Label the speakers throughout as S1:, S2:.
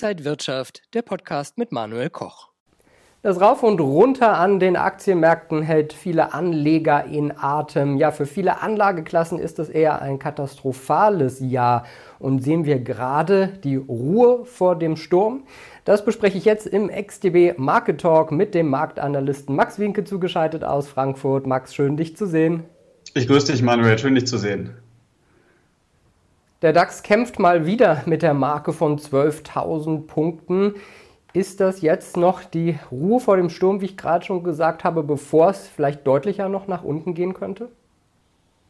S1: Inside Wirtschaft, der Podcast mit Manuel Koch.
S2: Das Rauf und Runter an den Aktienmärkten hält viele Anleger in Atem. Ja, für viele Anlageklassen ist es eher ein katastrophales Jahr. Und sehen wir gerade die Ruhe vor dem Sturm? Das bespreche ich jetzt im XTB Market Talk mit dem Marktanalysten Max Winke zugeschaltet aus Frankfurt. Max, schön dich zu sehen.
S3: Ich grüße dich, Manuel. Schön dich zu sehen.
S2: Der DAX kämpft mal wieder mit der Marke von 12.000 Punkten. Ist das jetzt noch die Ruhe vor dem Sturm, wie ich gerade schon gesagt habe, bevor es vielleicht deutlicher noch nach unten gehen könnte?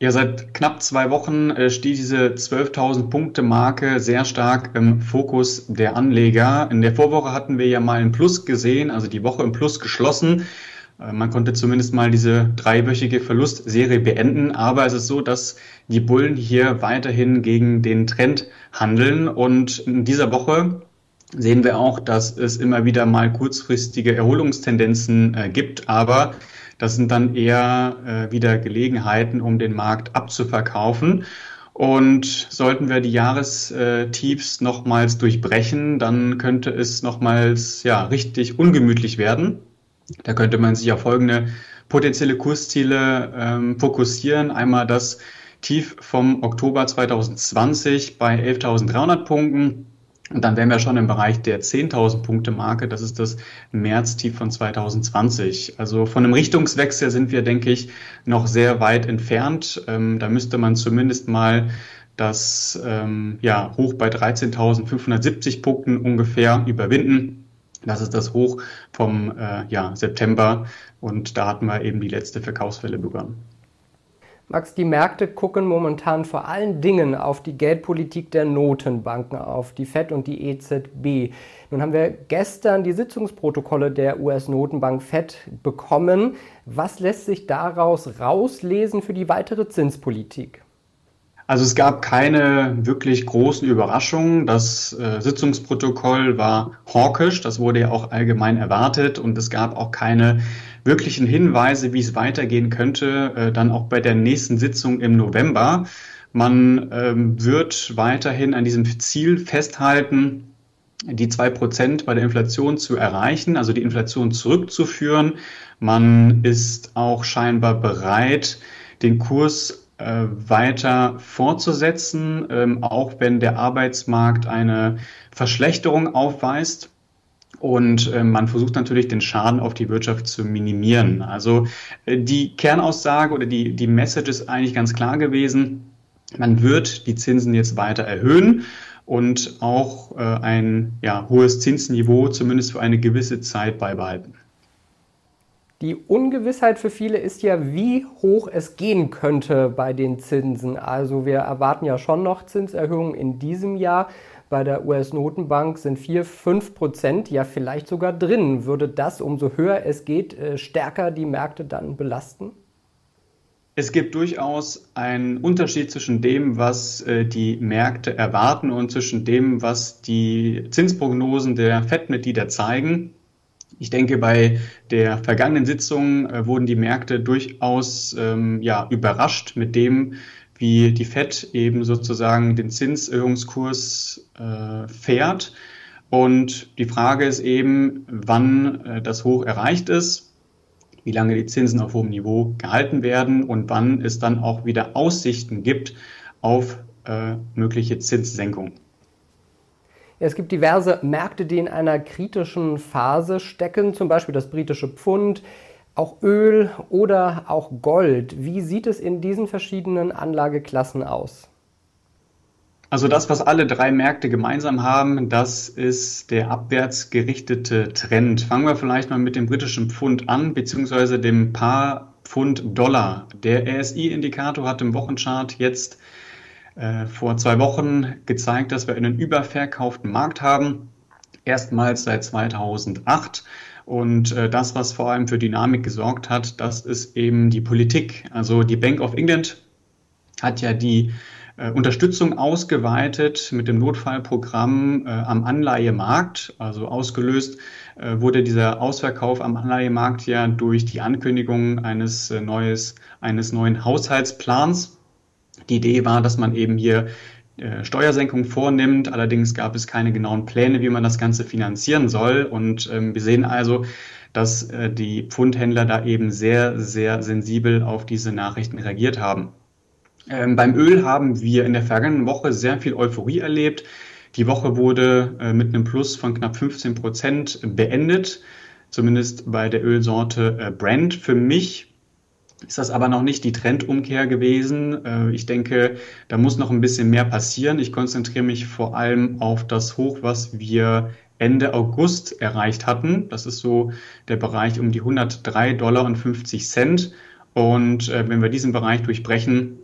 S3: Ja, seit knapp zwei Wochen äh, steht diese 12.000 Punkte Marke sehr stark im Fokus der Anleger. In der Vorwoche hatten wir ja mal ein Plus gesehen, also die Woche im Plus geschlossen. Äh, man konnte zumindest mal diese dreiwöchige Verlustserie beenden, aber es ist so, dass die Bullen hier weiterhin gegen den Trend handeln und in dieser Woche sehen wir auch, dass es immer wieder mal kurzfristige Erholungstendenzen äh, gibt, aber das sind dann eher äh, wieder Gelegenheiten, um den Markt abzuverkaufen. Und sollten wir die Jahrestiefs nochmals durchbrechen, dann könnte es nochmals ja, richtig ungemütlich werden. Da könnte man sich auf folgende potenzielle Kursziele ähm, fokussieren. Einmal das Tief vom Oktober 2020 bei 11.300 Punkten. Und dann wären wir schon im Bereich der 10.000 Punkte Marke. Das ist das März-Tief von 2020. Also von einem Richtungswechsel sind wir, denke ich, noch sehr weit entfernt. Ähm, da müsste man zumindest mal das ähm, ja, Hoch bei 13.570 Punkten ungefähr überwinden. Das ist das Hoch vom äh, ja, September und da hatten wir eben die letzte Verkaufswelle begonnen.
S2: Max, die Märkte gucken momentan vor allen Dingen auf die Geldpolitik der Notenbanken, auf die FED und die EZB. Nun haben wir gestern die Sitzungsprotokolle der US-Notenbank FED bekommen. Was lässt sich daraus rauslesen für die weitere Zinspolitik?
S3: Also es gab keine wirklich großen Überraschungen. Das äh, Sitzungsprotokoll war hawkisch, das wurde ja auch allgemein erwartet und es gab auch keine wirklichen Hinweise, wie es weitergehen könnte, äh, dann auch bei der nächsten Sitzung im November. Man ähm, wird weiterhin an diesem Ziel festhalten, die zwei Prozent bei der Inflation zu erreichen, also die Inflation zurückzuführen. Man ist auch scheinbar bereit, den Kurs äh, weiter fortzusetzen, ähm, auch wenn der Arbeitsmarkt eine Verschlechterung aufweist. Und äh, man versucht natürlich, den Schaden auf die Wirtschaft zu minimieren. Also äh, die Kernaussage oder die, die Message ist eigentlich ganz klar gewesen. Man wird die Zinsen jetzt weiter erhöhen und auch äh, ein ja, hohes Zinsniveau zumindest für eine gewisse Zeit beibehalten.
S2: Die Ungewissheit für viele ist ja, wie hoch es gehen könnte bei den Zinsen. Also wir erwarten ja schon noch Zinserhöhungen in diesem Jahr. Bei der US-Notenbank sind 4, 5 Prozent ja vielleicht sogar drin. Würde das, umso höher es geht, äh, stärker die Märkte dann belasten?
S3: Es gibt durchaus einen Unterschied zwischen dem, was äh, die Märkte erwarten und zwischen dem, was die Zinsprognosen der FED-Mitglieder zeigen. Ich denke, bei der vergangenen Sitzung äh, wurden die Märkte durchaus ähm, ja, überrascht mit dem, wie die FED eben sozusagen den Zinserhöhungskurs äh, fährt. Und die Frage ist eben, wann äh, das Hoch erreicht ist, wie lange die Zinsen auf hohem Niveau gehalten werden und wann es dann auch wieder Aussichten gibt auf äh, mögliche Zinssenkungen.
S2: Es gibt diverse Märkte, die in einer kritischen Phase stecken, zum Beispiel das britische Pfund, auch Öl oder auch Gold. Wie sieht es in diesen verschiedenen Anlageklassen aus?
S3: Also das, was alle drei Märkte gemeinsam haben, das ist der abwärts gerichtete Trend. Fangen wir vielleicht mal mit dem britischen Pfund an, beziehungsweise dem Paar Pfund Dollar. Der RSI-Indikator hat im Wochenchart jetzt äh, vor zwei Wochen gezeigt, dass wir einen überverkauften Markt haben. Erstmals seit 2008. Und äh, das, was vor allem für Dynamik gesorgt hat, das ist eben die Politik. Also die Bank of England hat ja die äh, Unterstützung ausgeweitet mit dem Notfallprogramm äh, am Anleihemarkt. Also ausgelöst äh, wurde dieser Ausverkauf am Anleihemarkt ja durch die Ankündigung eines, äh, neues, eines neuen Haushaltsplans die Idee war, dass man eben hier äh, Steuersenkung vornimmt. Allerdings gab es keine genauen Pläne, wie man das Ganze finanzieren soll. Und ähm, wir sehen also, dass äh, die Pfundhändler da eben sehr, sehr sensibel auf diese Nachrichten reagiert haben. Ähm, beim Öl haben wir in der vergangenen Woche sehr viel Euphorie erlebt. Die Woche wurde äh, mit einem Plus von knapp 15 Prozent beendet, zumindest bei der Ölsorte äh, Brent. Für mich ist das aber noch nicht die Trendumkehr gewesen. Äh, ich denke, da muss noch ein bisschen mehr passieren. Ich konzentriere mich vor allem auf das Hoch, was wir Ende August erreicht hatten. Das ist so der Bereich um die 103 Dollar und 50 Cent. Und äh, wenn wir diesen Bereich durchbrechen,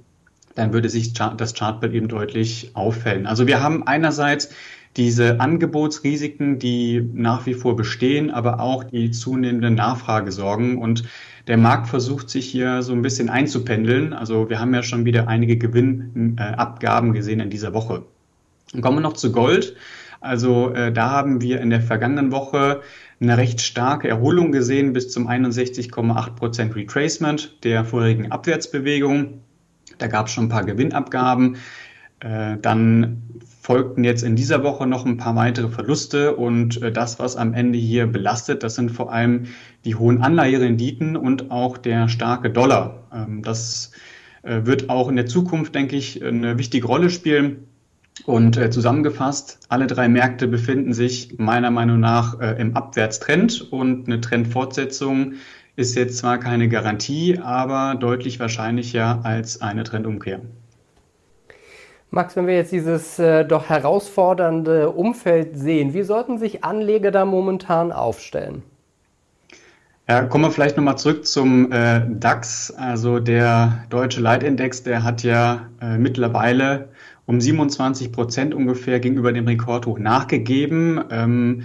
S3: dann würde sich das Chartbild eben deutlich auffällen. Also wir haben einerseits diese Angebotsrisiken, die nach wie vor bestehen, aber auch die zunehmende Nachfrage sorgen. Und der Markt versucht sich hier so ein bisschen einzupendeln. Also wir haben ja schon wieder einige Gewinnabgaben gesehen in dieser Woche. Kommen wir noch zu Gold. Also äh, da haben wir in der vergangenen Woche eine recht starke Erholung gesehen bis zum 61,8 Prozent Retracement der vorherigen Abwärtsbewegung. Da gab es schon ein paar Gewinnabgaben. Äh, dann folgten jetzt in dieser Woche noch ein paar weitere Verluste und äh, das, was am Ende hier belastet, das sind vor allem die hohen Anleiherenditen und auch der starke Dollar. Ähm, das äh, wird auch in der Zukunft, denke ich, eine wichtige Rolle spielen. Und zusammengefasst, alle drei Märkte befinden sich meiner Meinung nach im Abwärtstrend und eine Trendfortsetzung ist jetzt zwar keine Garantie, aber deutlich wahrscheinlicher als eine Trendumkehr.
S2: Max, wenn wir jetzt dieses äh, doch herausfordernde Umfeld sehen, wie sollten sich Anleger da momentan aufstellen?
S3: Ja, kommen wir vielleicht nochmal zurück zum äh, DAX. Also der deutsche Leitindex, der hat ja äh, mittlerweile um 27 Prozent ungefähr gegenüber dem Rekordhoch nachgegeben. Ähm,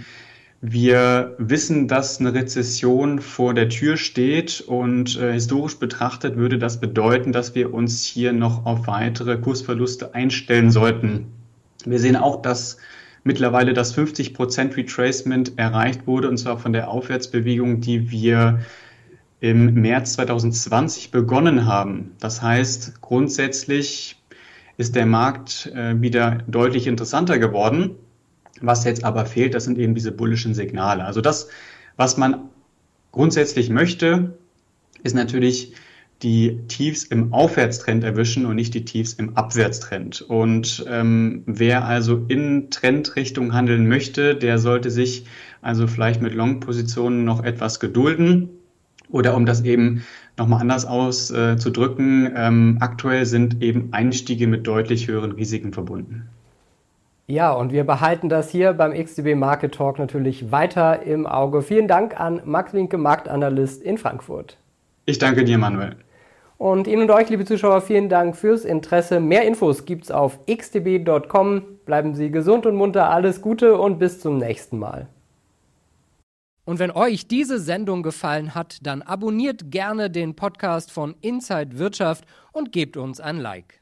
S3: wir wissen, dass eine Rezession vor der Tür steht und äh, historisch betrachtet würde das bedeuten, dass wir uns hier noch auf weitere Kursverluste einstellen sollten. Wir sehen auch, dass mittlerweile das 50 Prozent Retracement erreicht wurde und zwar von der Aufwärtsbewegung, die wir im März 2020 begonnen haben. Das heißt, grundsätzlich ist der Markt äh, wieder deutlich interessanter geworden. Was jetzt aber fehlt, das sind eben diese bullischen Signale. Also das, was man grundsätzlich möchte, ist natürlich die Tiefs im Aufwärtstrend erwischen und nicht die Tiefs im Abwärtstrend. Und ähm, wer also in Trendrichtung handeln möchte, der sollte sich also vielleicht mit Long-Positionen noch etwas gedulden. Oder um das eben nochmal anders auszudrücken, äh, ähm, aktuell sind eben Einstiege mit deutlich höheren Risiken verbunden.
S2: Ja, und wir behalten das hier beim XTB Market Talk natürlich weiter im Auge. Vielen Dank an Max Winke, Marktanalyst in Frankfurt.
S3: Ich danke dir, Manuel.
S2: Und Ihnen und euch, liebe Zuschauer, vielen Dank fürs Interesse. Mehr Infos gibt's auf xtb.com. Bleiben Sie gesund und munter, alles Gute und bis zum nächsten Mal.
S1: Und wenn euch diese Sendung gefallen hat, dann abonniert gerne den Podcast von Inside Wirtschaft und gebt uns ein Like.